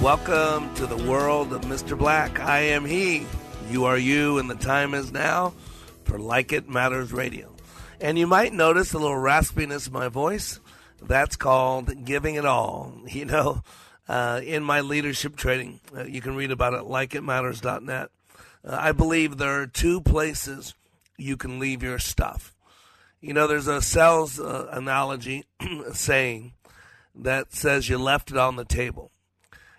Welcome to the world of Mr. Black. I am he. You are you, and the time is now for Like It Matters Radio. And you might notice a little raspiness in my voice. That's called giving it all. You know, uh, in my leadership training, uh, you can read about it at likeitmatters.net. Uh, I believe there are two places you can leave your stuff. You know, there's a sales uh, analogy saying that says you left it on the table.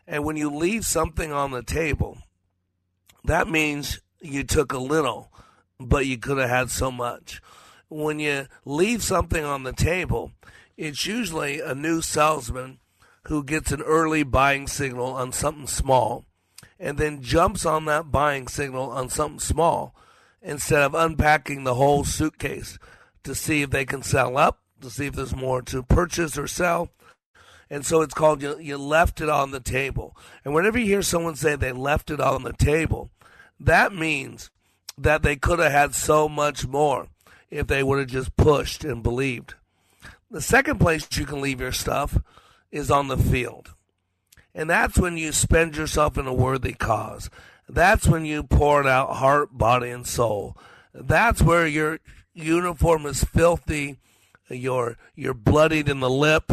And when you leave something on the table, that means you took a little, but you could have had so much. When you leave something on the table, it's usually a new salesman who gets an early buying signal on something small and then jumps on that buying signal on something small instead of unpacking the whole suitcase to see if they can sell up, to see if there's more to purchase or sell. And so it's called you, you left it on the table. And whenever you hear someone say they left it on the table, that means that they could have had so much more if they would have just pushed and believed. The second place you can leave your stuff is on the field. And that's when you spend yourself in a worthy cause. That's when you pour it out heart, body, and soul. That's where your uniform is filthy, you're, you're bloodied in the lip,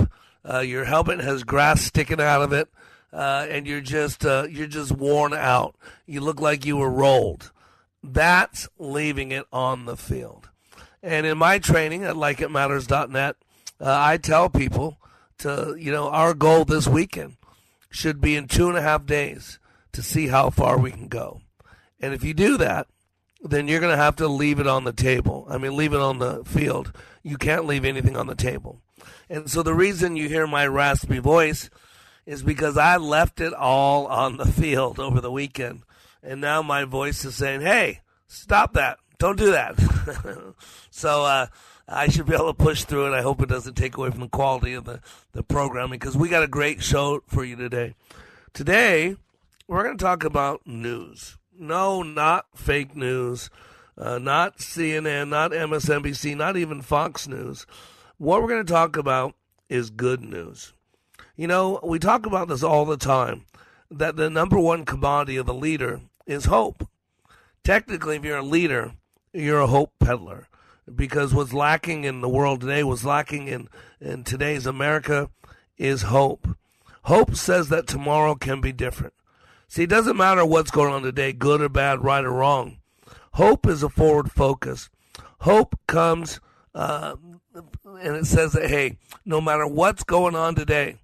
uh, your helmet has grass sticking out of it, uh, and you're just uh, you're just worn out. You look like you were rolled. That's leaving it on the field. And in my training at likeitmatters.net, uh, I tell people to you know our goal this weekend should be in two and a half days to see how far we can go. And if you do that, then you're going to have to leave it on the table. I mean, leave it on the field. You can't leave anything on the table. And so the reason you hear my raspy voice is because I left it all on the field over the weekend. And now my voice is saying, hey, stop that. Don't do that. so uh, I should be able to push through it. I hope it doesn't take away from the quality of the, the programming because we got a great show for you today. Today, we're going to talk about news. No, not fake news, uh, not CNN, not MSNBC, not even Fox News. What we're going to talk about is good news. You know, we talk about this all the time that the number one commodity of the leader is hope. Technically, if you're a leader, you're a hope peddler because what's lacking in the world today, what's lacking in, in today's America is hope. Hope says that tomorrow can be different. See, it doesn't matter what's going on today, good or bad, right or wrong. Hope is a forward focus. Hope comes, uh, and it says that, hey, no matter what's going on today,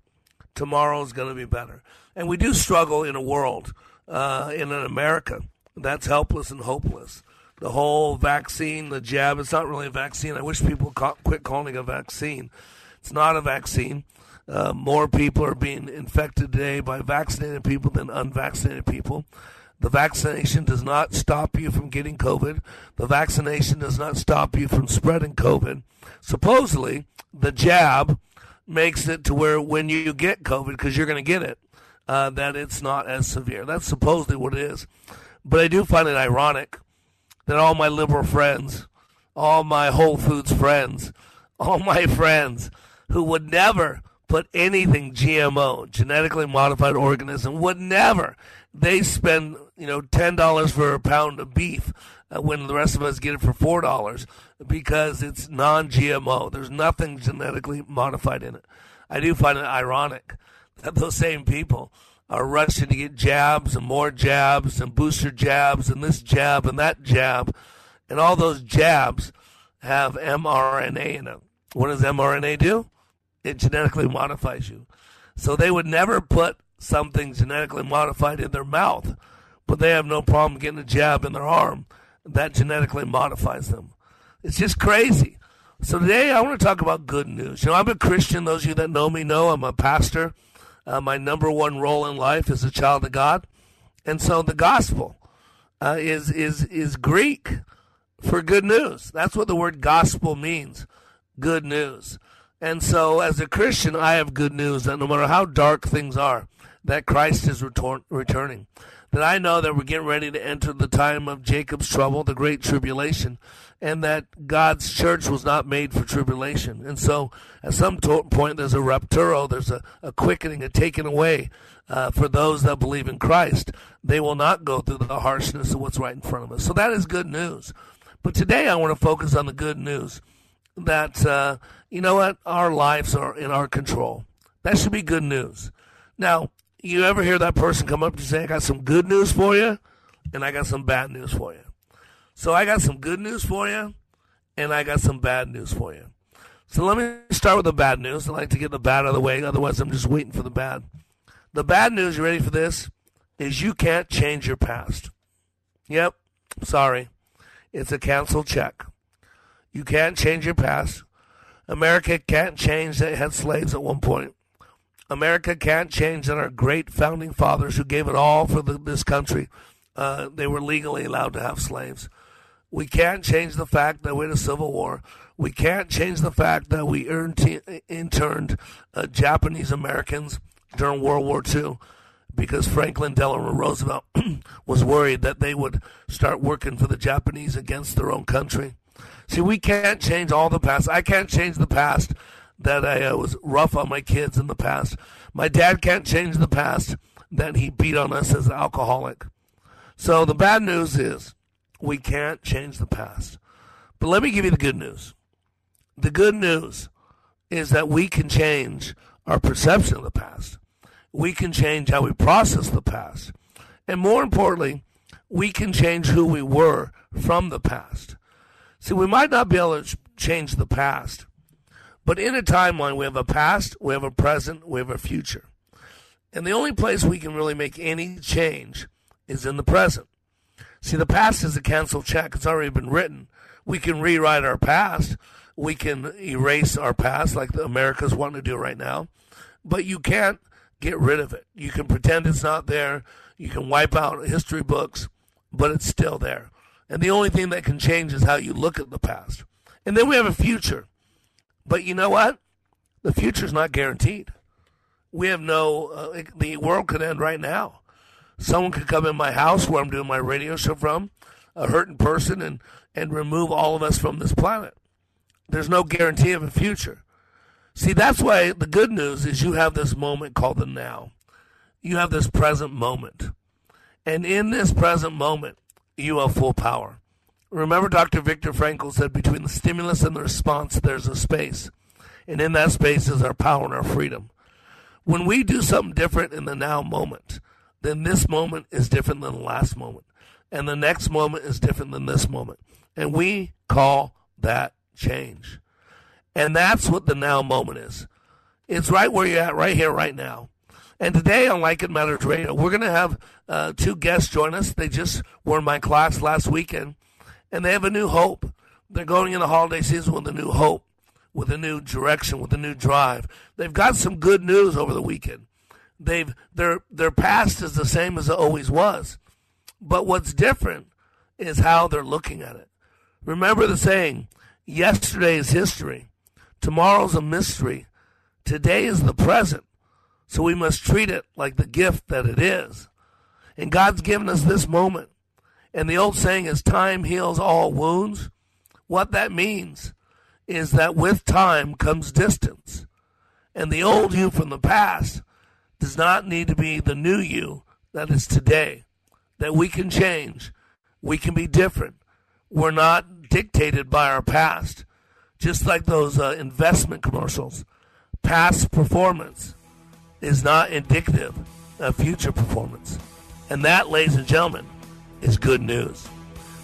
tomorrow is going to be better. And we do struggle in a world, uh, in an America that's helpless and hopeless. The whole vaccine, the jab, it's not really a vaccine. I wish people quit calling it a vaccine. It's not a vaccine. Uh, more people are being infected today by vaccinated people than unvaccinated people. The vaccination does not stop you from getting COVID. The vaccination does not stop you from spreading COVID. Supposedly, the jab makes it to where when you get COVID, because you're going to get it, uh, that it's not as severe. That's supposedly what it is. But I do find it ironic that all my liberal friends, all my Whole Foods friends, all my friends who would never put anything GMO, genetically modified organism, would never. They spend, you know, ten dollars for a pound of beef uh, when the rest of us get it for four dollars because it's non-GMO. There's nothing genetically modified in it. I do find it ironic that those same people are rushing to get jabs and more jabs and booster jabs and this jab and that jab. And all those jabs have mRNA in them. What does mRNA do? It genetically modifies you. So they would never put something genetically modified in their mouth, but they have no problem getting a jab in their arm that genetically modifies them. It's just crazy. So today I want to talk about good news. You know, I'm a Christian. Those of you that know me know I'm a pastor. Uh, my number one role in life is a child of God, and so the gospel uh, is is is Greek for good news. That's what the word gospel means. Good news. And so, as a Christian, I have good news that no matter how dark things are, that Christ is retor- returning. That I know that we're getting ready to enter the time of Jacob's trouble, the great tribulation, and that God's church was not made for tribulation. And so, at some point, there's a rapturo, there's a, a quickening, a taking away uh, for those that believe in Christ. They will not go through the harshness of what's right in front of us. So, that is good news. But today, I want to focus on the good news that, uh, you know what, our lives are in our control. That should be good news. Now, you ever hear that person come up to say, I got some good news for you, and I got some bad news for you. So I got some good news for you, and I got some bad news for you. So let me start with the bad news. I like to get the bad out of the way, otherwise, I'm just waiting for the bad. The bad news, you ready for this? Is you can't change your past. Yep, sorry. It's a canceled check. You can't change your past. America can't change that it had slaves at one point. America can't change that our great founding fathers who gave it all for the, this country, uh, they were legally allowed to have slaves. We can't change the fact that we had a civil war. We can't change the fact that we interned uh, Japanese Americans during World War II because Franklin Delano Roosevelt was worried that they would start working for the Japanese against their own country. See, we can't change all the past. I can't change the past that I uh, was rough on my kids in the past. My dad can't change the past that he beat on us as an alcoholic. So the bad news is we can't change the past. But let me give you the good news. The good news is that we can change our perception of the past. We can change how we process the past. And more importantly, we can change who we were from the past. See, we might not be able to change the past, but in a timeline, we have a past, we have a present, we have a future. And the only place we can really make any change is in the present. See, the past is a canceled check. It's already been written. We can rewrite our past. We can erase our past like the America's wanting to do right now. But you can't get rid of it. You can pretend it's not there. You can wipe out history books, but it's still there. And the only thing that can change is how you look at the past. And then we have a future. But you know what? The future's not guaranteed. We have no, uh, the world could end right now. Someone could come in my house where I'm doing my radio show from, a hurting person, and, and remove all of us from this planet. There's no guarantee of a future. See, that's why the good news is you have this moment called the now. You have this present moment. And in this present moment, you have full power. Remember, Dr. Viktor Frankl said between the stimulus and the response, there's a space. And in that space is our power and our freedom. When we do something different in the now moment, then this moment is different than the last moment. And the next moment is different than this moment. And we call that change. And that's what the now moment is. It's right where you're at, right here, right now. And today on Like It Matters Radio, we're going to have uh, two guests join us. They just were in my class last weekend and they have a new hope. They're going in the holiday season with a new hope, with a new direction, with a new drive. They've got some good news over the weekend. They've their their past is the same as it always was, but what's different is how they're looking at it. Remember the saying: "Yesterday is history, tomorrow's a mystery, today is the present." So we must treat it like the gift that it is. And God's given us this moment and the old saying is time heals all wounds. What that means is that with time comes distance. And the old you from the past does not need to be the new you that is today. That we can change. We can be different. We're not dictated by our past. Just like those uh, investment commercials. past performance is not indicative of future performance. And that, ladies and gentlemen, is good news.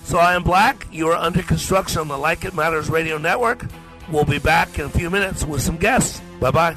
So I am Black. You are under construction on the Like It Matters Radio Network. We'll be back in a few minutes with some guests. Bye bye.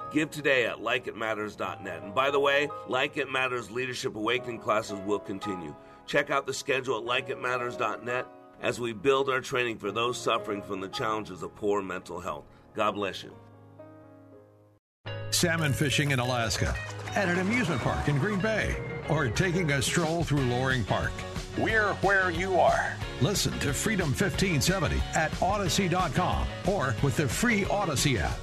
Give today at likeitmatters.net. And by the way, Like It Matters Leadership Awakening classes will continue. Check out the schedule at likeitmatters.net as we build our training for those suffering from the challenges of poor mental health. God bless you. Salmon fishing in Alaska, at an amusement park in Green Bay, or taking a stroll through Loring Park. We're where you are. Listen to Freedom 1570 at Odyssey.com or with the free Odyssey app.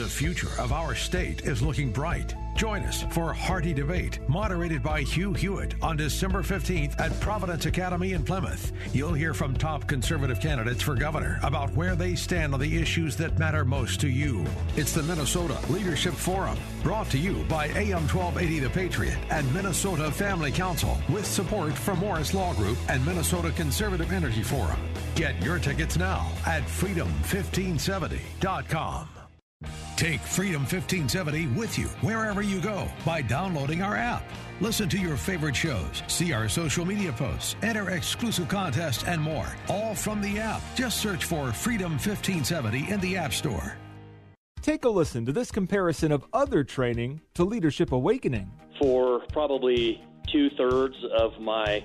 The future of our state is looking bright. Join us for a hearty debate, moderated by Hugh Hewitt on December 15th at Providence Academy in Plymouth. You'll hear from top conservative candidates for governor about where they stand on the issues that matter most to you. It's the Minnesota Leadership Forum, brought to you by AM 1280 The Patriot and Minnesota Family Council, with support from Morris Law Group and Minnesota Conservative Energy Forum. Get your tickets now at freedom1570.com. Take Freedom 1570 with you wherever you go by downloading our app. Listen to your favorite shows, see our social media posts, enter exclusive contests, and more. All from the app. Just search for Freedom 1570 in the App Store. Take a listen to this comparison of other training to Leadership Awakening. For probably two thirds of my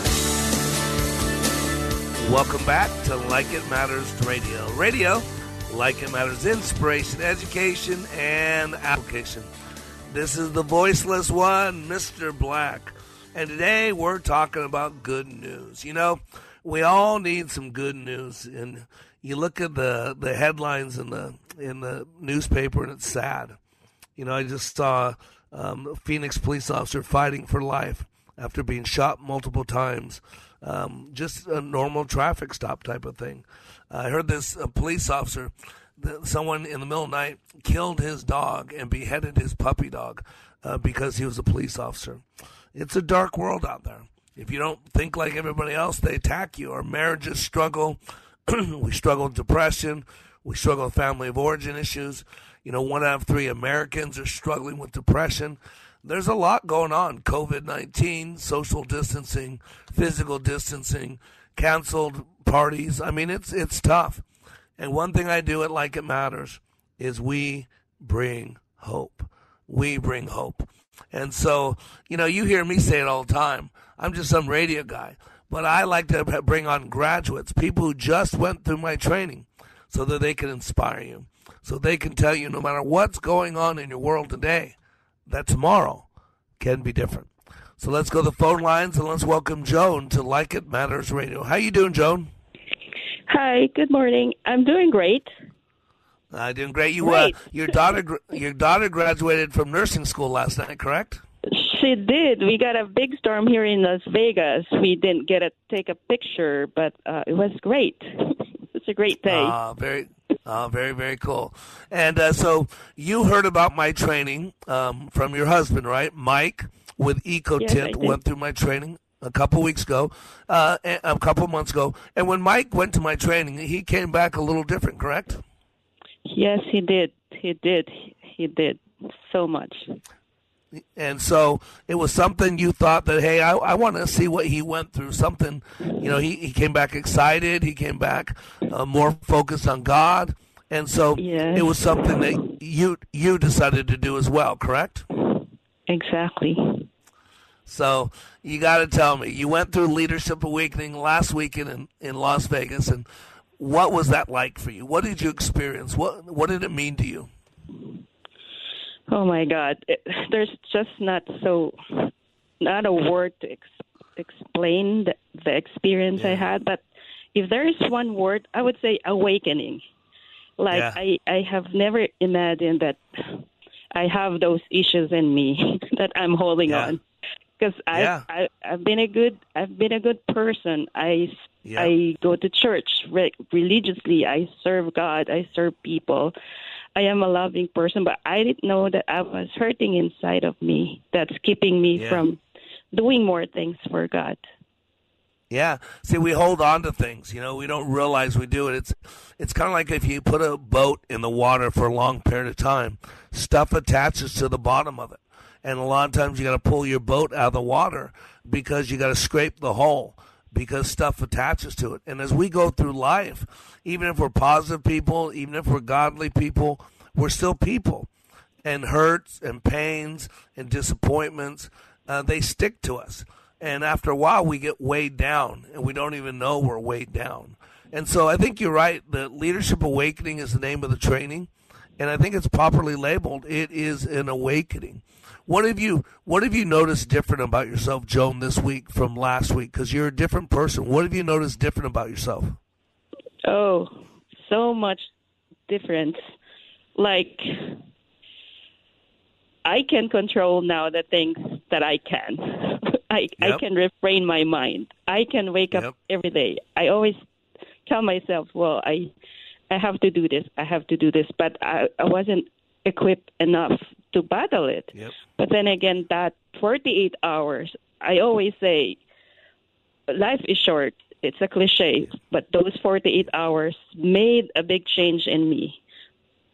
Welcome back to Like It Matters Radio. Radio, like it matters, inspiration, education, and application. This is the voiceless one, Mr. Black. And today we're talking about good news. You know, we all need some good news. And you look at the, the headlines in the in the newspaper and it's sad. You know, I just saw um, a Phoenix police officer fighting for life after being shot multiple times um, just a normal traffic stop type of thing. I heard this police officer, someone in the middle of the night killed his dog and beheaded his puppy dog uh, because he was a police officer. It's a dark world out there. If you don't think like everybody else, they attack you. Our marriages struggle. we struggle with depression. We struggle with family of origin issues. You know, one out of three Americans are struggling with depression there's a lot going on COVID 19, social distancing, physical distancing, canceled parties. I mean, it's, it's tough. And one thing I do at Like It Matters is we bring hope. We bring hope. And so, you know, you hear me say it all the time. I'm just some radio guy. But I like to bring on graduates, people who just went through my training, so that they can inspire you, so they can tell you no matter what's going on in your world today, that tomorrow can be different. So let's go to the phone lines and let's welcome Joan to Like It Matters Radio. How you doing, Joan? Hi, good morning. I'm doing great. Uh, doing great. You, Great. Uh, your daughter, your daughter graduated from nursing school last night, correct? She did. We got a big storm here in Las Vegas. We didn't get to take a picture, but uh, it was great. it's a great day. Ah, very, ah, very, very cool. And uh, so you heard about my training um, from your husband, right, Mike, with EcoTint. Yes, went through my training a couple weeks ago, uh, a couple months ago. And when Mike went to my training, he came back a little different, correct? yes, he did. He did. He did so much. And so it was something you thought that, hey, I, I want to see what he went through. Something, you know, he, he came back excited. He came back uh, more focused on God. And so Yes. it was something that you you decided to do as well, correct? Exactly. So you got to tell me, you went through Leadership Awakening last weekend in, in Las Vegas, and what was that like for you? What did you experience? What what did it mean to you? Oh my God, it, there's just not so, not a word to ex- explain the, the experience I had. But if there is one word, I would say awakening. Like Yeah. I, I have never imagined that I have those issues in me that I'm holding on. Because I, Yeah. I, I've been a good, I've been a good person. I, Yeah. I go to church re- religiously. I serve God. I serve people. I am a loving person, but I didn't know that I was hurting inside of me. That's keeping me Yeah. from doing more things for God. Yeah. See, we hold on to things. You know, we don't realize we do it. It's it's kind of like if you put a boat in the water for a long period of time, stuff attaches to the bottom of it, and a lot of times you got to pull your boat out of the water because you got to scrape the hull because stuff attaches to it. And as we go through life, even if we're positive people, even if we're godly people, we're still people and hurts and pains and disappointments, uh, they stick to us. And after a while, we get weighed down and we don't even know we're weighed down. And so I think you're right. The Leadership Awakening is the name of the training. And I think it's properly labeled. It is an awakening. What have you What have you noticed different about yourself, Joan, this week from last week? Because you're a different person. What have you noticed different about yourself? Oh, so much difference. Like I can control now the things that I can. I I can refrain my mind. I can wake up every day. I always tell myself, well, I I have to do this. I have to do this, but I I wasn't equipped enough to battle it. Yep. But then again, that 48 hours, I always say, life is short. It's a cliche, but those 48 hours made a big change in me.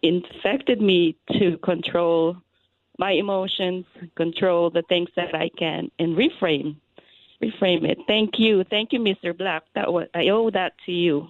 Infected me to control my emotions, control the things that I can, and reframe, reframe it. Thank you, thank you, Mr. Black. That was I owe that to you.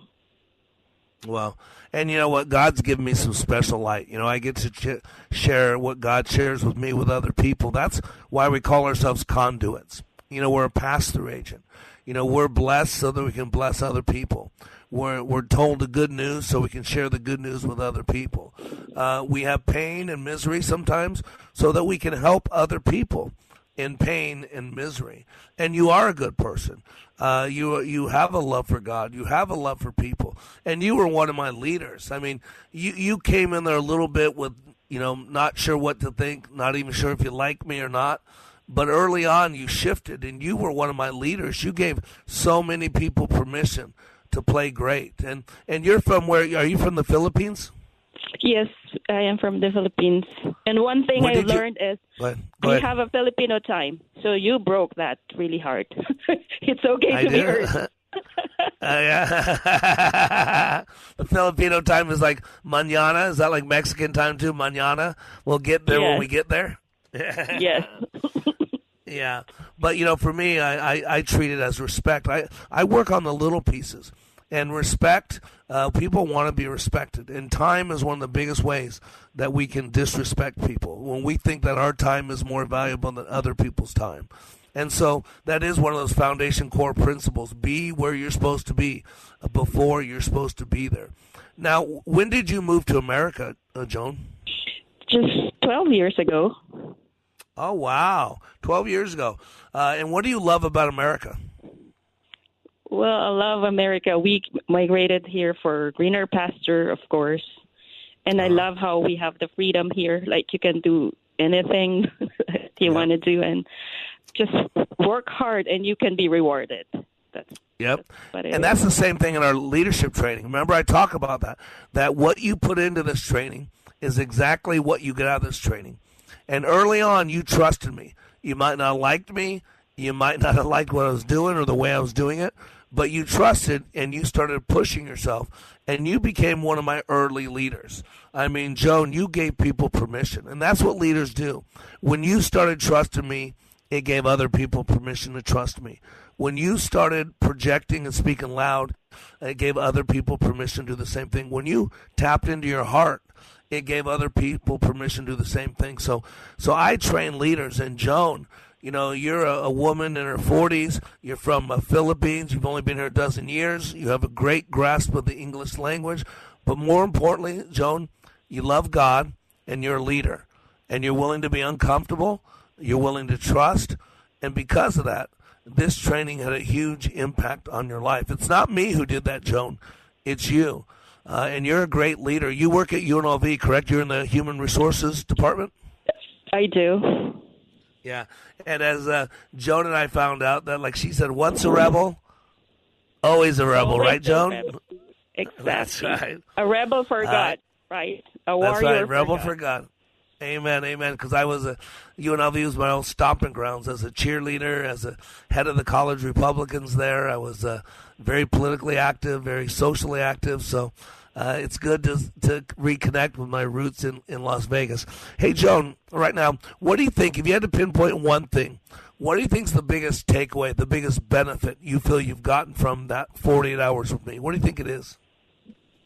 Well, and you know what? God's given me some special light. You know, I get to ch- share what God shares with me with other people. That's why we call ourselves conduits. You know, we're a pass through agent. You know, we're blessed so that we can bless other people. We're, we're told the good news so we can share the good news with other people. Uh, we have pain and misery sometimes so that we can help other people in pain and misery. And you are a good person. Uh, you you have a love for God. You have a love for people. And you were one of my leaders. I mean, you you came in there a little bit with you know not sure what to think, not even sure if you like me or not. But early on, you shifted, and you were one of my leaders. You gave so many people permission to play great. And and you're from where? Are you from the Philippines? Yes, I am from the Philippines. And one thing I did you- learned is Go ahead. Go we have a Filipino time. So you broke that really hard. it's okay I to be did. hurt. Uh, the Filipino time is like mañana. Is that like Mexican time too? Mañana. We'll get there when we get there. yes. Yeah, but you know, for me, I, I, I treat it as respect. I, I work on the little pieces, and respect. Uh, people want to be respected, and time is one of the biggest ways that we can disrespect people when we think that our time is more valuable than other people's time. And so that is one of those foundation core principles: be where you're supposed to be uh, before you're supposed to be there. Now, when did you move to America, uh, Joan? Just 12 years ago. Oh wow, twelve years ago. Uh, and what do you love about America? Well, I love America. We migrated here for greener pasture, of course, and I uh-huh. love how we have the freedom here. Like you can do anything that you want to do, and just work hard, and you can be rewarded. That's Yep. It and that's the same thing in our leadership training. Remember, I talk about that. That what you put into this training is exactly what you get out of this training. And early on, you trusted me. You might not have liked me. You might not have liked what I was doing or the way I was doing it, but you trusted and you started pushing yourself. And you became one of my early leaders. I mean, Joan, you gave people permission. And that's what leaders do. When you started trusting me, it gave other people permission to trust me. When you started projecting and speaking loud, it gave other people permission to do the same thing. When you tapped into your heart, it gave other people permission to do the same thing. So, so I train leaders. And Joan, you know, you're a, a woman in her 40s. You're from uh, Philippines. You've only been here a dozen years. You have a great grasp of the English language. But more importantly, Joan, you love God and you're a leader. And you're willing to be uncomfortable. You're willing to trust. And because of that, this training had a huge impact on your life. It's not me who did that, Joan. It's you. Uh, and you're a great leader. You work at UNLV, correct? You're in the Human Resources Department? I do. Yeah. And as uh, Joan and I found out, that, like she said, once a rebel, always a rebel, Always right, Joan? rebel. Exactly. That's right. A rebel for Uh, God, right? A warrior. That's right, rebel for for God. God. Amen, amen. Because I was a UNLV was my old stomping grounds as a cheerleader, as a head of the college Republicans there. I was uh, very politically active, very socially active. So uh, it's good to to reconnect with my roots in in Las Vegas. Hey, Joan, right now, what do you think? If you had to pinpoint one thing, what do you think's the biggest takeaway, the biggest benefit you feel you've gotten from that 48 hours with me? What do you think it is?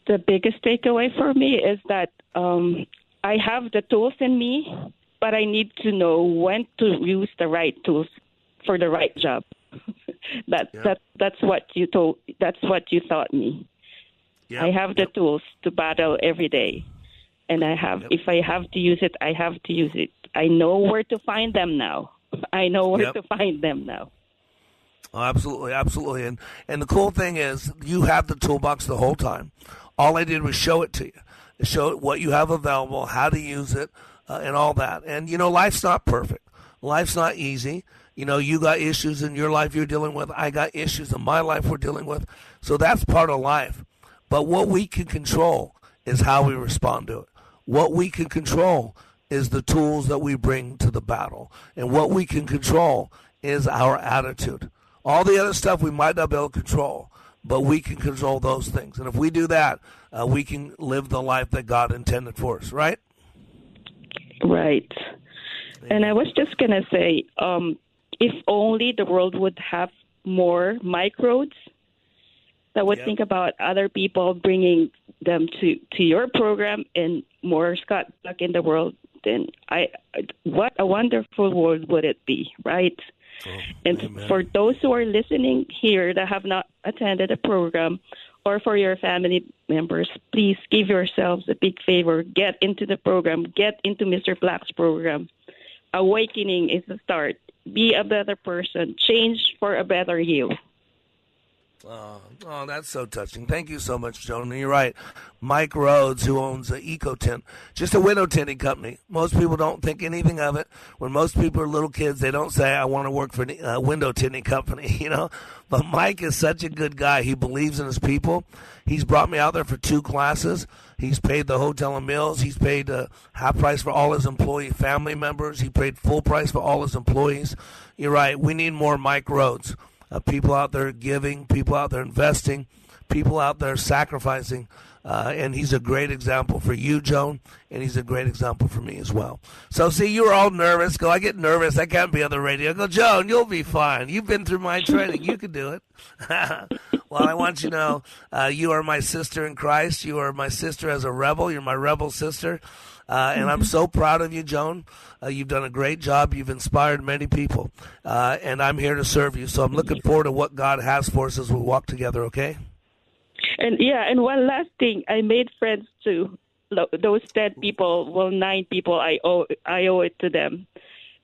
the biggest takeaway for me is that um, I have the tools in me, but I need to know when to use the right tools for the right job. that that that's what you told. That's what you taught me. I have the tools to battle every day, and I have. If I have to use it, I have to use it. I know where to find them now. I know where Yep. to find them now. Oh, absolutely, absolutely. And and the cool thing is, you have the toolbox the whole time. All I did was show it to you, show it what you have available, how to use it, uh, and all that. And you know, life's not perfect. Life's not easy. You know, you got issues in your life you're dealing with. I got issues in my life we're dealing with. So that's part of life. But what we can control is how we respond to it. What we can control is the tools that we bring to the battle. And what we can control is our attitude. All the other stuff we might not be able to control, but we can control those things. And if we do that, uh, we can live the life that God intended for us, right? Right. And I was just going to say um, if only the world would have more microbes that would think about other people bringing them to, to your program and more Scott Black in the world, then I what a wonderful world would it be, right? Oh, and for those who are listening here that have not attended a program, or for your family members, please give yourselves a big favor. Get into the program. Get into Mr. Black's program. Awakening is the start. Be a better person. Change for a better you. Oh, oh, that's so touching. Thank you so much, Joan. You're right. Mike Rhodes, who owns a EcoTint, just a window tinting company. Most people don't think anything of it. When most people are little kids, they don't say, I want to work for a window tinting company, you know? But Mike is such a good guy. He believes in his people. He's brought me out there for two classes. He's paid the hotel and meals. He's paid uh, half price for all his employee family members. He paid full price for all his employees. You're right. We need more Mike Rhodes uh, people out there giving, people out there investing, people out there sacrificing. Uh, and he's a great example for you, Joan, and he's a great example for me as well. So, see, you were all nervous. Go, I get nervous. I can't be on the radio. Go, Joan, you'll be fine. You've been through my training. You can do it. well, I want you to know uh, you are my sister in Christ. You are my sister as a rebel. You're my rebel sister. Uh, and I'm so proud of you, Joan. Uh, you've done a great job. You've inspired many people. Uh, and I'm here to serve you. So I'm looking forward to what God has for us as we walk together, okay? And yeah, and one last thing, I made friends too. Those dead people, well, nine people, I owe I owe it to them.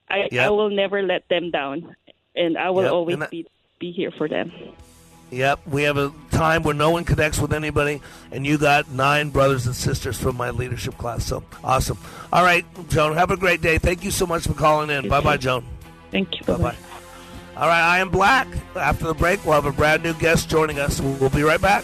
I, Yep. I will never let them down, and I will Yep, always that- be be here for them. Yep, we have a time where no one connects with anybody, and you got nine brothers and sisters from my leadership class. So awesome. All right, Joan, have a great day. Thank you so much for calling in. Bye bye, Joan. Thank you. Bye bye. All right, I am Black. After the break, we'll have a brand new guest joining us. We'll be right back.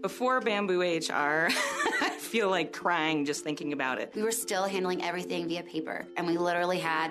Before Bamboo HR, I feel like crying just thinking about it. We were still handling everything via paper, and we literally had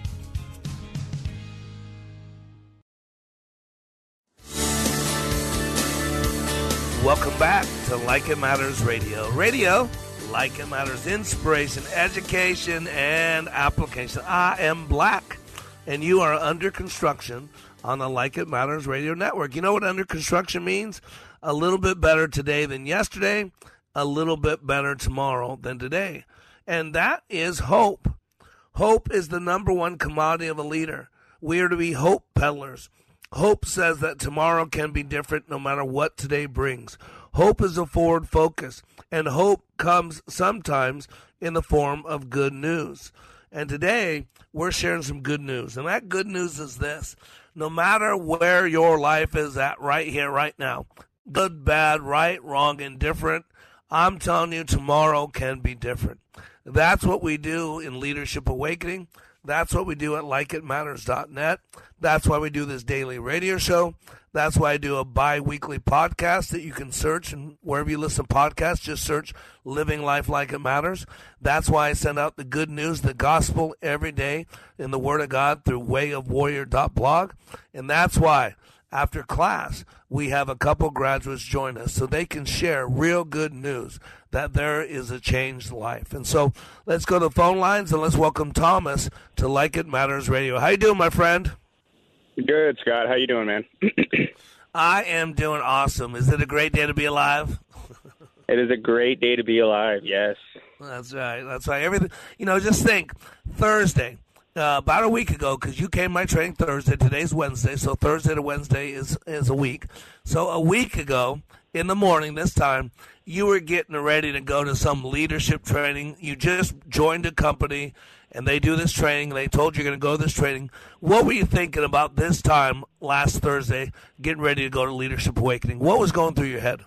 Welcome back to Like It Matters Radio. Radio, like it matters, inspiration, education, and application. I am Black, and you are under construction on the Like It Matters Radio Network. You know what under construction means? A little bit better today than yesterday, a little bit better tomorrow than today. And that is hope. Hope is the number one commodity of a leader. We are to be hope peddlers. Hope says that tomorrow can be different no matter what today brings. Hope is a forward focus, and hope comes sometimes in the form of good news. And today, we're sharing some good news. And that good news is this no matter where your life is at right here, right now, good, bad, right, wrong, indifferent, I'm telling you, tomorrow can be different. That's what we do in Leadership Awakening. That's what we do at likeitmatters.net. That's why we do this daily radio show. That's why I do a bi-weekly podcast that you can search and wherever you listen to podcasts, just search Living Life Like It Matters. That's why I send out the good news, the gospel every day in the Word of God through wayofwarrior.blog. And that's why after class, we have a couple graduates join us so they can share real good news that there is a changed life. And so let's go to the phone lines and let's welcome Thomas to Like It Matters Radio. How you doing, my friend? Good, Scott. How you doing, man? I am doing awesome. Is it a great day to be alive? it is a great day to be alive. Yes. That's right. That's right. Everything. You know, just think Thursday uh, about a week ago because you came my training Thursday. Today's Wednesday, so Thursday to Wednesday is is a week. So a week ago in the morning, this time you were getting ready to go to some leadership training. You just joined a company and they do this training. They told you you're going to go to this training. What were you thinking about this time last Thursday, getting ready to go to Leadership Awakening? What was going through your head?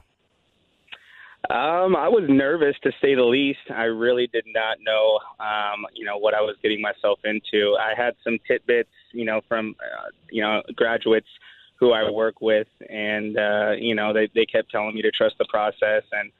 Um, I was nervous to say the least. I really did not know, um, you know, what I was getting myself into. I had some tidbits, you know, from, uh, you know, graduates who I work with, and uh, you know, they they kept telling me to trust the process, and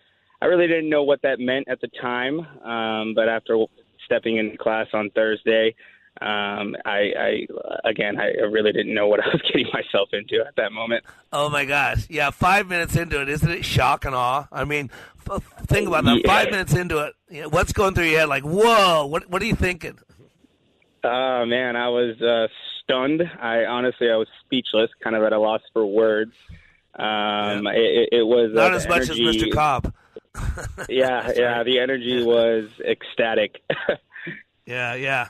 I really didn't know what that meant at the time. Um, but after stepping into class on Thursday, um, I, I again, I really didn't know what I was getting myself into at that moment. Oh my gosh! Yeah, five minutes into it, isn't it shock and awe? I mean, f- think about that. Yeah. Five minutes into it, you know, what's going through your head? Like, whoa! What What are you thinking? Oh man, I was uh, stunned. I honestly, I was speechless, kind of at a loss for words. Um, it, it was Not uh, as much as Mr. Cobb. yeah, yeah, the energy was ecstatic. Yeah, yeah,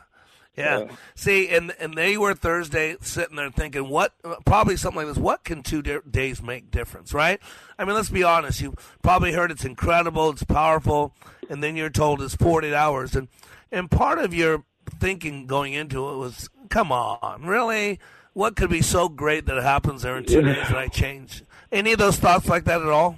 yeah. Yeah. See, and and they were Thursday sitting there thinking, what? Probably something like this. What can two di- days make difference? Right? I mean, let's be honest. You probably heard it's incredible, it's powerful, and then you're told it's 40 hours, and and part of your thinking going into it was, come on, really? What could be so great that it happens there in two Yeah. days that I change? Any of those thoughts like that at all?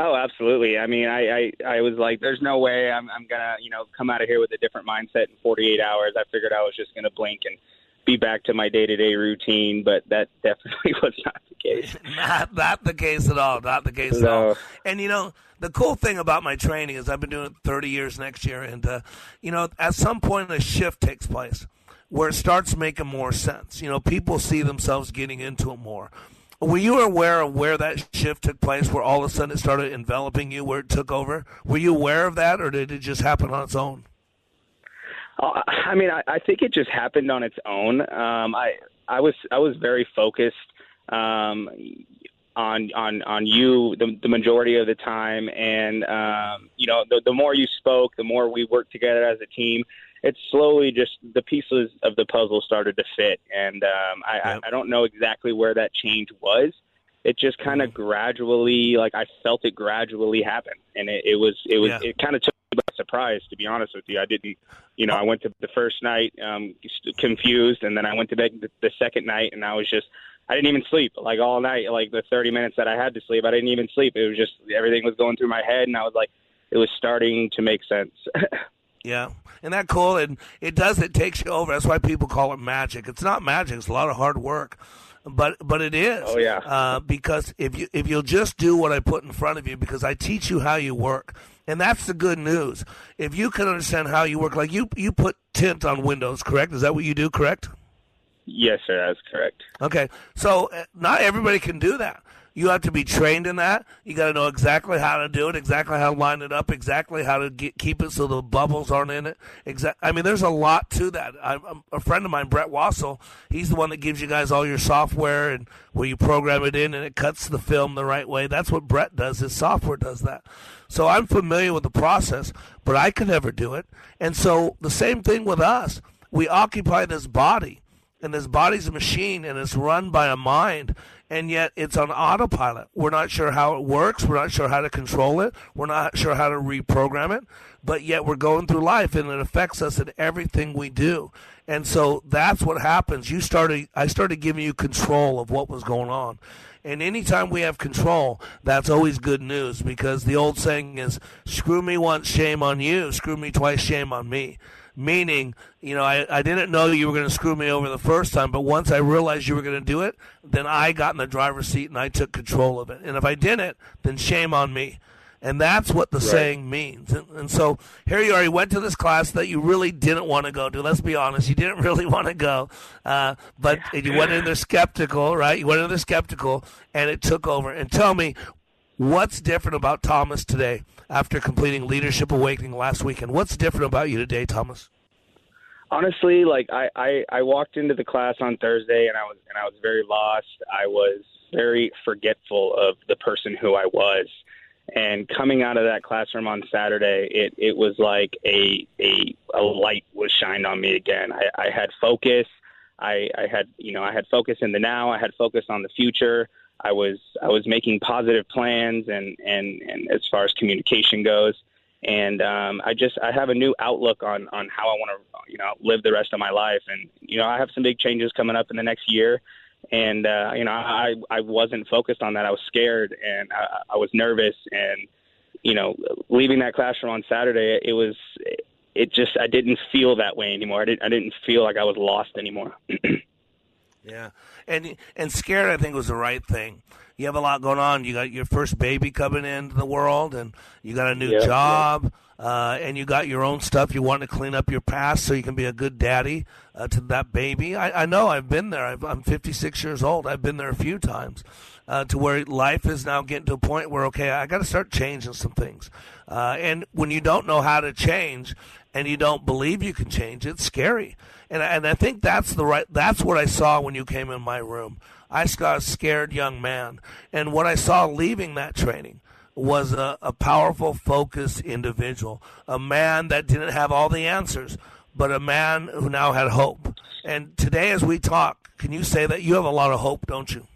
Oh, absolutely. I mean, I, I, I was like, there's no way I'm, I'm gonna, you know, come out of here with a different mindset in 48 hours. I figured I was just gonna blink and be back to my day-to-day routine, but that definitely was not the case. not not the case at all. Not the case at all. And you know, the cool thing about my training is I've been doing it 30 years next year, and uh, you know, at some point a shift takes place where it starts making more sense. You know, people see themselves getting into it more. Were you aware of where that shift took place, where all of a sudden it started enveloping you, where it took over? Were you aware of that, or did it just happen on its own? Uh, I mean, I, I think it just happened on its own. Um, I I was I was very focused um, on on on you the, the majority of the time, and um, you know, the, the more you spoke, the more we worked together as a team. It slowly just the pieces of the puzzle started to fit, and um, I, I, I don't know exactly where that change was. It just kind of gradually, like I felt it gradually happen, and it, it was it was Yeah. it kind of took me by surprise. To be honest with you, I didn't you know, I went to the first night um, confused, and then I went to bed the, the second night, and I was just, I didn't even sleep like all night. Like the 30 minutes that I had to sleep, I didn't even sleep. It was just everything was going through my head, and I was like, it was starting to make sense. Yeah, and that cool, and it does. It takes you over. That's why people call it magic. It's not magic. It's a lot of hard work, but but it is. Oh, yeah. Uh, because if you if you'll just do what I put in front of you, because I teach you how you work, and that's the good news. If you can understand how you work, like you you put tint on windows, correct? Is that what you do? Correct. yes, sir, that's correct. Okay, so uh, not everybody can do that. You have to be trained in that. You got to know exactly how to do it, exactly how to line it up, exactly how to get, keep it so the bubbles aren't in it. Exact. I mean, there's a lot to that. A friend of mine, Brett Wassel, he's the one that gives you guys all your software and where you program it in and it cuts the film the right way. That's what Brett does. His software does that. So I'm familiar with the process, but I could never do it. And so the same thing with us. We occupy this body and this body's a machine and it's run by a mind and yet it's on autopilot. We're not sure how it works. We're not sure how to control it. We're not sure how to reprogram it. But yet we're going through life and it affects us in everything we do. And so that's what happens. You started i started giving you control of what was going on. And anytime we have control, that's always good news because the old saying is, screw me once, shame on you. Screw me twice, shame on me. Meaning, you know, I, I didn't know you were going to screw me over the first time, but once I realized you were going to do it, then I got in the driver's seat and I took control of it. And if I didn't, then shame on me. And that's what the Right. saying means. And, and so here you are. You went to this class that you really didn't want to go to. Let's be honest. You didn't really want to go. Uh, but you went in there skeptical, right? You went in there skeptical, and it took over. And tell me, what's different about Thomas today after completing Leadership Awakening last weekend? What's different about you today, Thomas? honestly like I, I i walked into the class on thursday and i was and i was very lost. I was very forgetful of the person who i was. And coming out of that classroom on saturday it it was like a a a light was shined on me again. I i had focus. I i had you know i had focus in the now. I had focus on the future i was i was making positive plans and and and as far as communication goes and um, I just I have a new outlook on on how I want to you know live the rest of my life, and you know I have some big changes coming up in the next year, and uh, you know I I wasn't focused on that. I was scared and I, I was nervous, and you know leaving that classroom on Saturday, it was it just I didn't feel that way anymore. I didn't I didn't feel like I was lost anymore. Yeah, and and scared, I think was the right thing. You have a lot going on. You got your first baby coming into the world, and you got a new Yeah, job, Uh, and you got your own stuff. You want to clean up your past so you can be a good daddy uh, to that baby. I, I know. I've been there. I've, I'm 56 years old. I've been there a few times. Uh, to where life is now getting to a point where okay, I got to start changing some things. Uh, and when you don't know how to change, and you don't believe you can change, it's scary. And I- and I think that's the right. That's what I saw when you came in my room. I saw a scared young man, and what I saw leaving that training was a, a powerful, focused individual, a man that didn't have all the answers, but a man who now had hope. And today, as we talk, can you say that you have a lot of hope, don't you?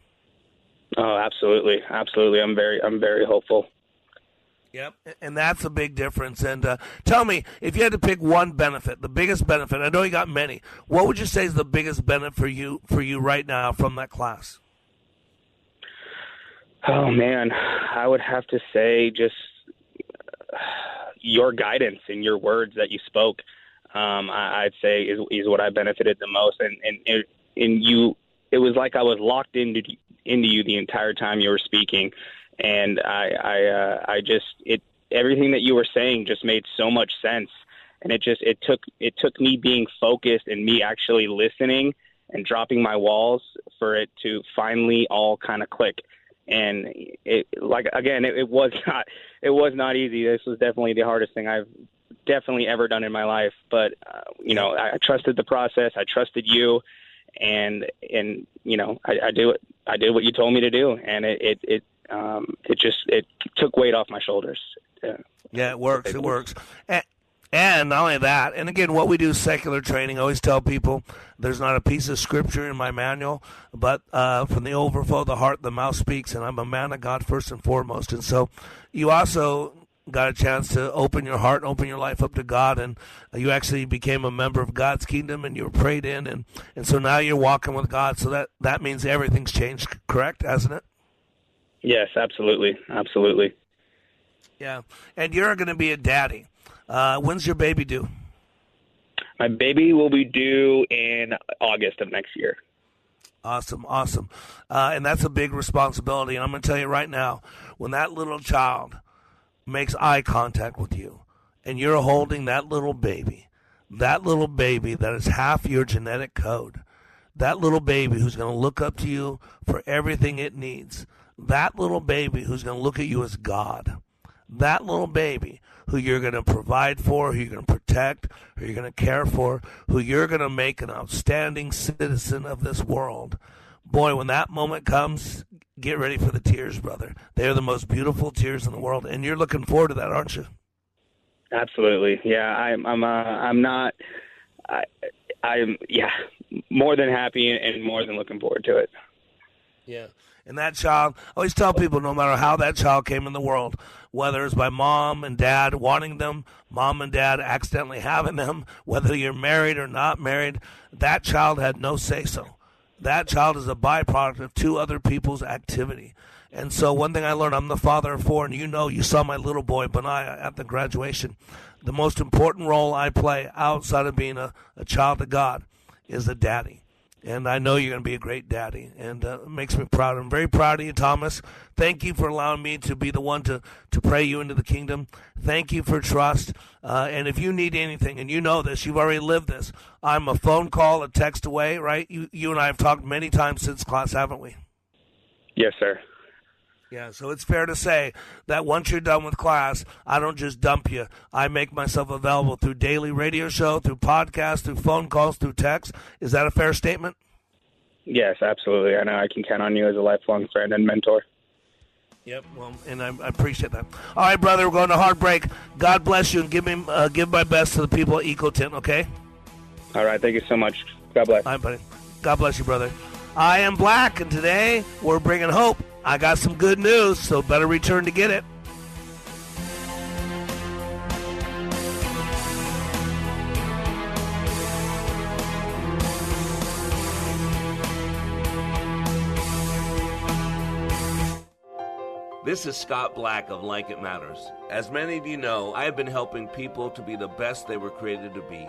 Oh, absolutely, absolutely. I'm very, I'm very hopeful. Yep. And that's a big difference. And uh, tell me, if you had to pick one benefit, the biggest benefit, I know you got many. What would you say is the biggest benefit for you for you right now from that class? Oh man, I would have to say just uh, your guidance and your words that you spoke. Um, I, I'd say is is what I benefited the most, and and it, and you. It was like I was locked into into you the entire time you were speaking, and I I uh, I just it everything that you were saying just made so much sense, and it just it took it took me being focused and me actually listening and dropping my walls for it to finally all kind of click. And it like again it, it was not it was not easy. This was definitely the hardest thing i've definitely ever done in my life. But uh, you know I, I trusted the process. I trusted you. And and you know i i do i did what you told me to do. And it it it um it just it took weight off my shoulders uh, Yeah, it works. It works. And, and not only that, and again, what we do is secular training. I always tell people there's not a piece of scripture in my manual, but uh, from the overflow of the heart, the mouth speaks, and I'm a man of God first and foremost. And so you also got a chance to open your heart and open your life up to God, and you actually became a member of God's kingdom, and you were prayed in, and, and so now you're walking with God. So that, that means everything's changed, correct, hasn't it? Yes absolutely absolutely Yeah. And you're going to be a daddy. Uh, when's your baby due? my baby will be due in august of next year Awesome, awesome. Uh, and that's a big responsibility. And I'm going to tell you right now when that little child makes eye contact with you and you're holding that little baby, that little baby that is half your genetic code, that little baby who's going to look up to you for everything it needs, that little baby who's going to look at you as God, that little baby who you're going to provide for, who you're going to protect, who you're going to care for, who you're going to make an outstanding citizen of this world. Boy, when that moment comes, get ready for the tears, brother. They're the most beautiful tears in the world, and you're looking forward to that, aren't you? Absolutely. Yeah, I'm. I'm. Uh, I'm not. I. I'm. Yeah, more than happy and more than looking forward to it. Yeah. And that child, I always tell people no matter how that child came in the world, whether it's by mom and dad wanting them, mom and dad accidentally having them, whether you're married or not married, that child had no say so. That child is a byproduct of two other people's activity. And so, one thing I learned, I'm the father of four, and you know, you saw my little boy, Benaiah, at the graduation. The most important role I play outside of being a, a child of God is a daddy. And I know you're going to be a great daddy, and uh, it makes me proud. I'm very proud of you, Thomas. Thank you for allowing me to be the one to, to pray you into the kingdom. Thank you for trust. Uh, and if you need anything, and you know this, you've already lived this, I'm a phone call, a text away, right? You, you and I have talked many times since class, haven't we? Yes, sir. Yeah, so it's fair to say that once you're done with class, I don't just dump you. I make myself available through daily radio show, through podcast, through phone calls, through text. Is that a fair statement? Yes, absolutely. I know I can count on you as a lifelong friend and mentor. Yep. Well, and I, I appreciate that. All right, brother, we're going to hard break. God bless you, and give me uh, give my best to the people at EcoTint. Okay. All right. Thank you so much. God bless. All right, buddy. God bless you, brother. I am Black, and today we're bringing hope. I got some good news, so better return to get it. This is Scott Black of Like It Matters. As many of you know, I have been helping people to be the best they were created to be.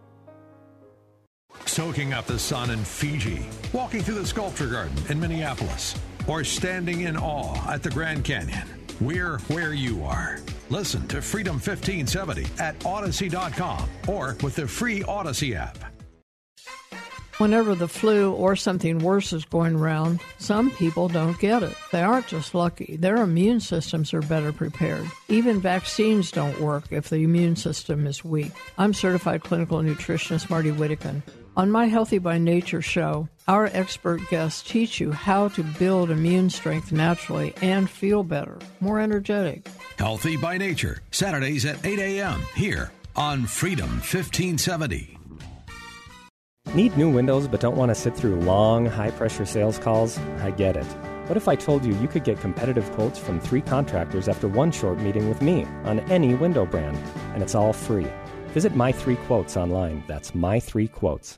Soaking up the sun in Fiji, walking through the sculpture garden in Minneapolis, or standing in awe at the Grand Canyon. We're where you are. Listen to Freedom 1570 at Odyssey.com or with the free Odyssey app. Whenever the flu or something worse is going around, some people don't get it. They aren't just lucky, their immune systems are better prepared. Even vaccines don't work if the immune system is weak. I'm certified clinical nutritionist Marty Whittakin. On my Healthy by Nature show, our expert guests teach you how to build immune strength naturally and feel better, more energetic. Healthy by Nature, Saturdays at 8 a.m. here on Freedom 1570. Need new windows but don't want to sit through long, high pressure sales calls? I get it. What if I told you you could get competitive quotes from three contractors after one short meeting with me on any window brand? And it's all free. Visit My Three Quotes online. That's My Three Quotes.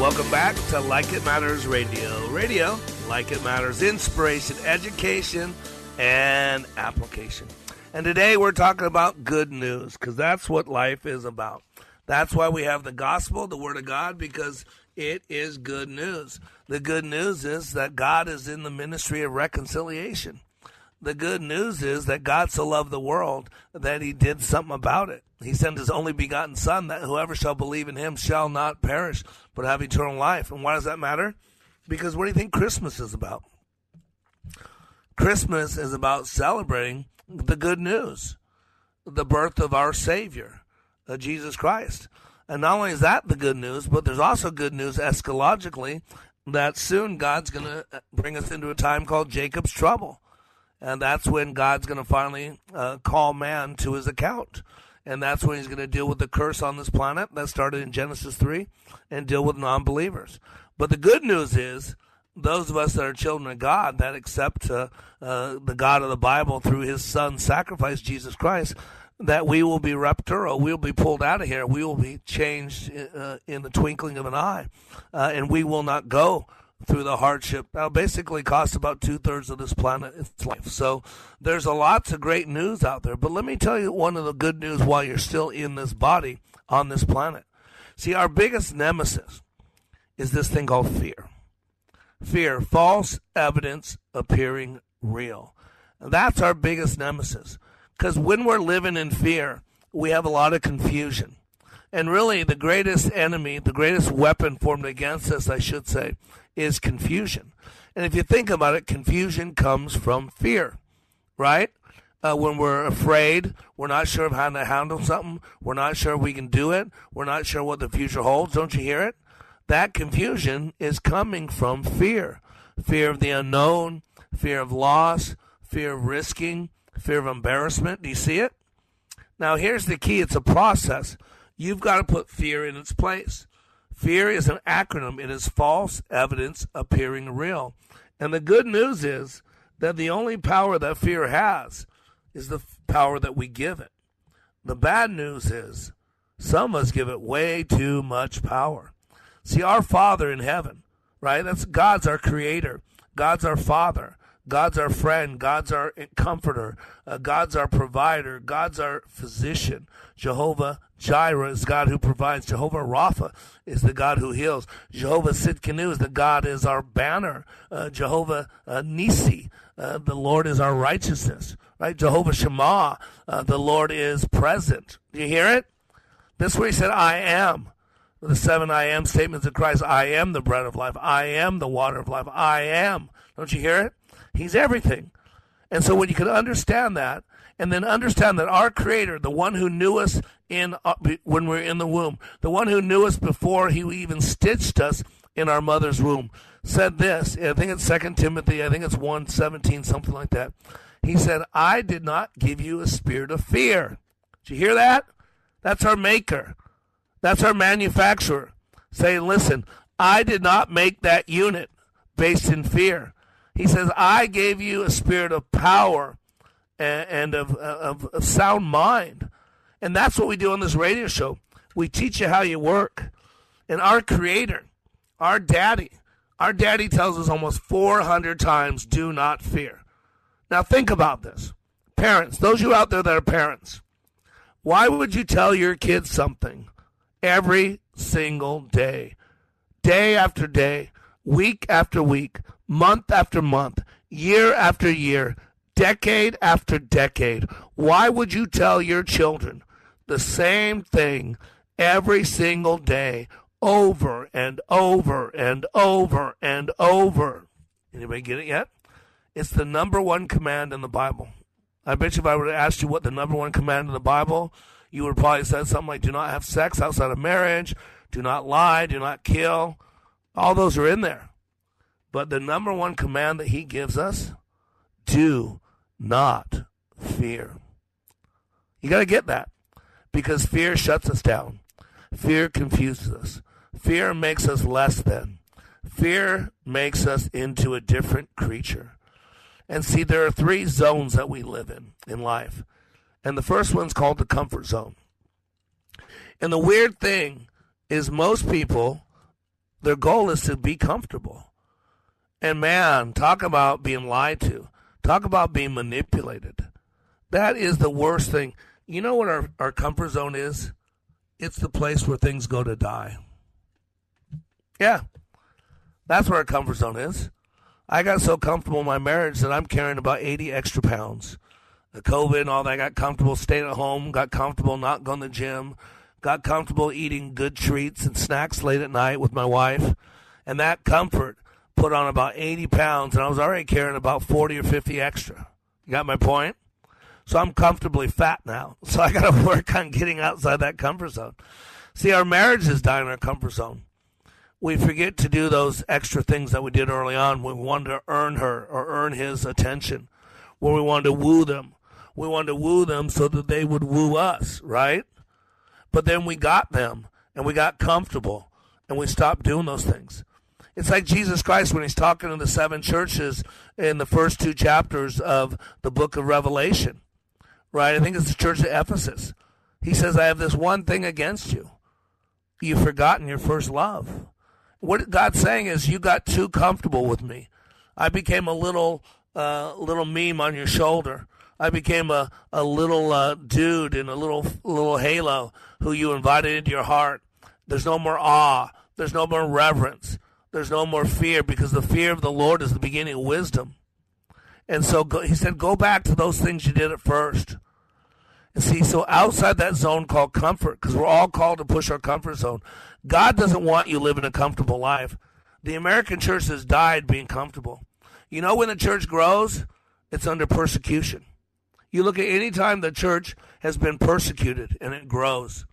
Welcome back to Like It Matters Radio. Radio, like it matters, inspiration, education, and application. And today we're talking about good news because that's what life is about. That's why we have the gospel, the word of God, because it is good news. The good news is that God is in the ministry of reconciliation. The good news is that God so loved the world that he did something about it. He sent his only begotten Son that whoever shall believe in him shall not perish, but have eternal life. And why does that matter? Because what do you think Christmas is about? Christmas is about celebrating the good news, the birth of our Savior, uh, Jesus Christ. And not only is that the good news, but there's also good news eschatologically that soon God's going to bring us into a time called Jacob's trouble And that's when God's going to finally uh, call man to his account. And that's when he's going to deal with the curse on this planet that started in Genesis 3 and deal with non believers. But the good news is, those of us that are children of God that accept uh, uh, the God of the Bible through his son sacrifice, Jesus Christ, that we will be raptured, we'll be pulled out of here, we will be changed uh, in the twinkling of an eye, uh, and we will not go through the hardship. Now, basically, costs about two thirds of this planet its life. So there's a lots of great news out there. But let me tell you one of the good news while you're still in this body on this planet. See, our biggest nemesis is this thing called fear. Fear, false evidence appearing real. That's our biggest nemesis. Because when we're living in fear, we have a lot of confusion. And really, the greatest enemy, the greatest weapon formed against us, I should say, is confusion. And if you think about it, confusion comes from fear, right? Uh, when we're afraid, we're not sure of how to handle something, we're not sure we can do it, we're not sure what the future holds. Don't you hear it? That confusion is coming from fear fear of the unknown, fear of loss, fear of risking, fear of embarrassment. Do you see it? Now, here's the key it's a process. You've got to put fear in its place. Fear is an acronym, it is false evidence appearing real. And the good news is that the only power that fear has is the power that we give it. The bad news is some of us give it way too much power. See, our Father in heaven, right? That's God's our creator, God's our Father. God's our friend. God's our comforter. Uh, God's our provider. God's our physician. Jehovah Jireh is God who provides. Jehovah Rapha is the God who heals. Jehovah Sidkenu is the God is our banner. Uh, Jehovah uh, Nisi, uh, the Lord is our righteousness. Right? Jehovah Shema, uh, the Lord is present. Do you hear it? This where he said, I am. The seven I am statements of Christ. I am the bread of life. I am the water of life. I am. Don't you hear it? He's everything. And so when you can understand that, and then understand that our Creator, the one who knew us in uh, when we are in the womb, the one who knew us before He even stitched us in our mother's womb, said this. I think it's Second Timothy. I think it's one seventeen, something like that. He said, "I did not give you a spirit of fear." Did you hear that? That's our Maker. That's our manufacturer saying, "Listen, I did not make that unit based in fear." He says, I gave you a spirit of power and, and of, of, of sound mind. And that's what we do on this radio show. We teach you how you work. And our creator, our daddy, our daddy tells us almost 400 times, do not fear. Now think about this. Parents, those of you out there that are parents, why would you tell your kids something every single day, day after day, week after week, month after month, year after year, decade after decade. Why would you tell your children the same thing every single day, over and over and over and over? Anybody get it yet? It's the number one command in the Bible. I bet you if I were to ask you what the number one command in the Bible, you would probably say something like, do not have sex outside of marriage, do not lie, do not kill. All those are in there. But the number one command that he gives us do not fear. You got to get that because fear shuts us down. Fear confuses us. Fear makes us less than. Fear makes us into a different creature. And see, there are three zones that we live in in life. And the first one's called the comfort zone. And the weird thing is, most people, their goal is to be comfortable. And man, talk about being lied to. Talk about being manipulated. That is the worst thing. You know what our, our comfort zone is? It's the place where things go to die. Yeah. That's where our comfort zone is. I got so comfortable in my marriage that I'm carrying about 80 extra pounds. The COVID and all that, I got comfortable staying at home, got comfortable not going to the gym, got comfortable eating good treats and snacks late at night with my wife. And that comfort put on about 80 pounds, and I was already carrying about 40 or 50 extra. You got my point? So I'm comfortably fat now. So I got to work on getting outside that comfort zone. See, our marriage is dying in our comfort zone. We forget to do those extra things that we did early on. When we wanted to earn her or earn his attention. where we wanted to woo them. We wanted to woo them so that they would woo us, right? But then we got them and we got comfortable and we stopped doing those things. It's like Jesus Christ when he's talking to the seven churches in the first two chapters of the book of Revelation, right? I think it's the church of Ephesus. He says, I have this one thing against you. You've forgotten your first love. What God's saying is, you got too comfortable with me. I became a little, uh, little meme on your shoulder. I became a, a little uh, dude in a little little halo who you invited into your heart. There's no more awe. There's no more reverence. There's no more fear because the fear of the Lord is the beginning of wisdom. And so go, he said, go back to those things you did at first. And see, so outside that zone called comfort, because we're all called to push our comfort zone, God doesn't want you living a comfortable life. The American church has died being comfortable. You know, when the church grows, it's under persecution. You look at any time the church has been persecuted and it grows.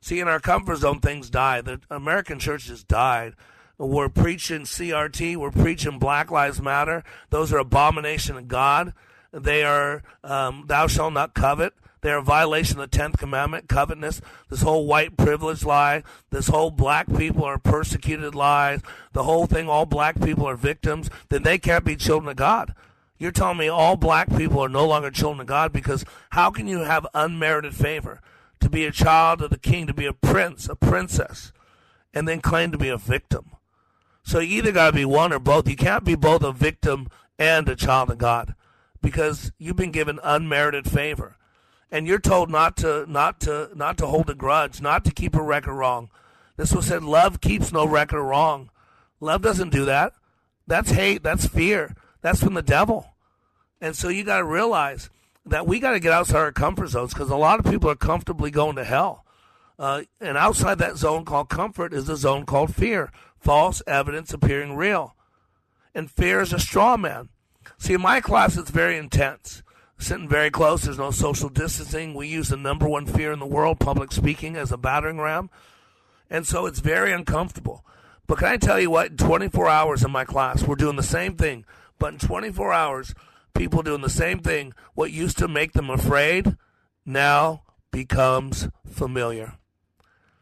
See, in our comfort zone, things die. The American church has died. We're preaching CRT. We're preaching Black Lives Matter. Those are abomination of God. They are um, thou shalt not covet. They are a violation of the tenth commandment, covetousness. This whole white privilege lie. This whole black people are persecuted lies. The whole thing, all black people are victims. Then they can't be children of God. You're telling me all black people are no longer children of God because how can you have unmerited favor to be a child of the king, to be a prince, a princess, and then claim to be a victim? So you either got to be one or both. You can't be both a victim and a child of God because you've been given unmerited favor. And you're told not to not to not to hold a grudge, not to keep a record wrong. This was said love keeps no record wrong. Love doesn't do that. That's hate, that's fear. That's from the devil. And so you got to realize that we got to get outside our comfort zones because a lot of people are comfortably going to hell. Uh, and outside that zone called comfort is the zone called fear, false evidence appearing real. And fear is a straw man. See, in my class, it's very intense. Sitting very close, there's no social distancing. We use the number one fear in the world, public speaking, as a battering ram. And so it's very uncomfortable. But can I tell you what? In 24 hours in my class, we're doing the same thing. But in 24 hours, people doing the same thing. What used to make them afraid now becomes familiar.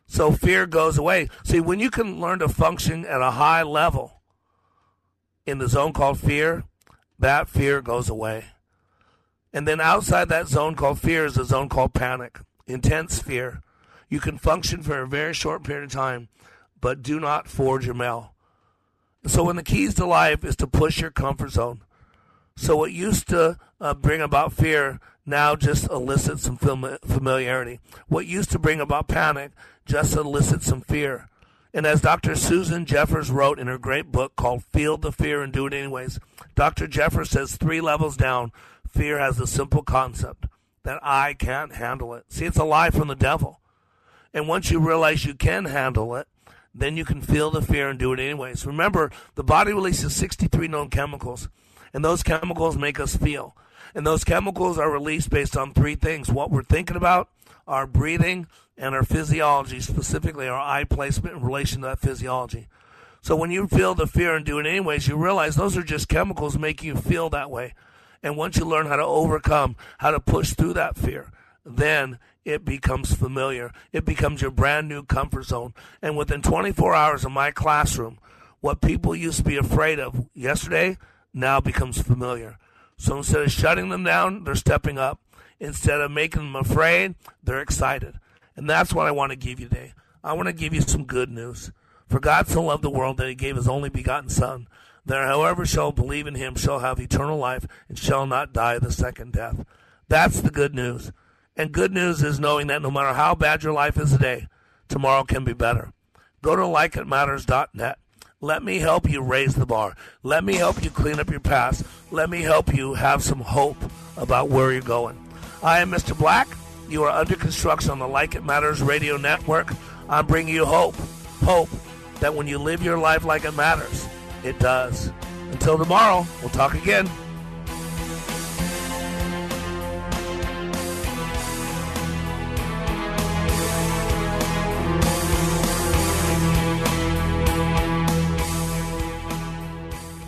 So fear goes away. See, when you can learn to function at a high level in the zone called fear, that fear goes away. And then outside that zone called fear is a zone called panic, intense fear. You can function for a very short period of time, but do not forge your mail. So, when the keys to life is to push your comfort zone, so what used to uh, bring about fear now just elicits some familiarity. What used to bring about panic just elicit some fear. And as Dr. Susan Jeffers wrote in her great book called Feel the Fear and Do It Anyways, Dr. Jeffers says three levels down, fear has the simple concept that I can't handle it. See, it's a lie from the devil. And once you realize you can handle it, then you can feel the fear and do it anyways. Remember, the body releases 63 known chemicals and those chemicals make us feel. And those chemicals are released based on three things what we're thinking about, our breathing, and our physiology, specifically our eye placement in relation to that physiology. So when you feel the fear and do it anyways, you realize those are just chemicals making you feel that way. And once you learn how to overcome, how to push through that fear, then it becomes familiar. It becomes your brand new comfort zone. And within 24 hours of my classroom, what people used to be afraid of yesterday, now becomes familiar. So instead of shutting them down, they're stepping up. Instead of making them afraid, they're excited. And that's what I want to give you today. I want to give you some good news. For God so loved the world that he gave his only begotten Son, that whoever shall believe in him shall have eternal life and shall not die the second death. That's the good news. And good news is knowing that no matter how bad your life is today, tomorrow can be better. Go to likeitmatters.net. Let me help you raise the bar. Let me help you clean up your past. Let me help you have some hope about where you're going. I am Mr. Black. You are under construction on the Like It Matters radio network. I'm bringing you hope. Hope that when you live your life like it matters, it does. Until tomorrow, we'll talk again.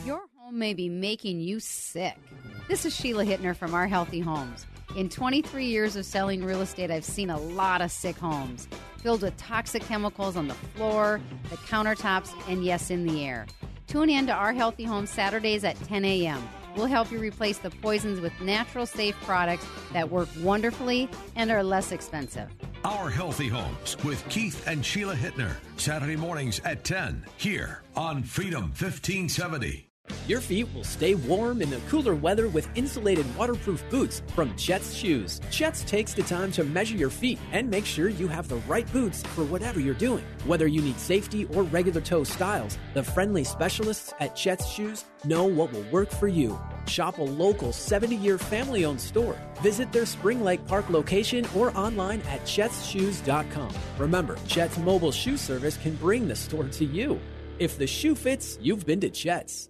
Your home may be making you sick. This is Sheila Hittner from Our Healthy Homes. In 23 years of selling real estate, I've seen a lot of sick homes filled with toxic chemicals on the floor, the countertops, and yes, in the air. Tune in to Our Healthy Homes Saturdays at 10 a.m. We'll help you replace the poisons with natural, safe products that work wonderfully and are less expensive. Our Healthy Homes with Keith and Sheila Hittner. Saturday mornings at 10 here on Freedom 1570. Your feet will stay warm in the cooler weather with insulated waterproof boots from Chet's Shoes. Chet's takes the time to measure your feet and make sure you have the right boots for whatever you're doing. Whether you need safety or regular toe styles, the friendly specialists at Chet's Shoes know what will work for you. Shop a local 70 year family owned store. Visit their Spring Lake Park location or online at chetsshoes.com. Remember, Chet's mobile shoe service can bring the store to you. If the shoe fits, you've been to Chet's.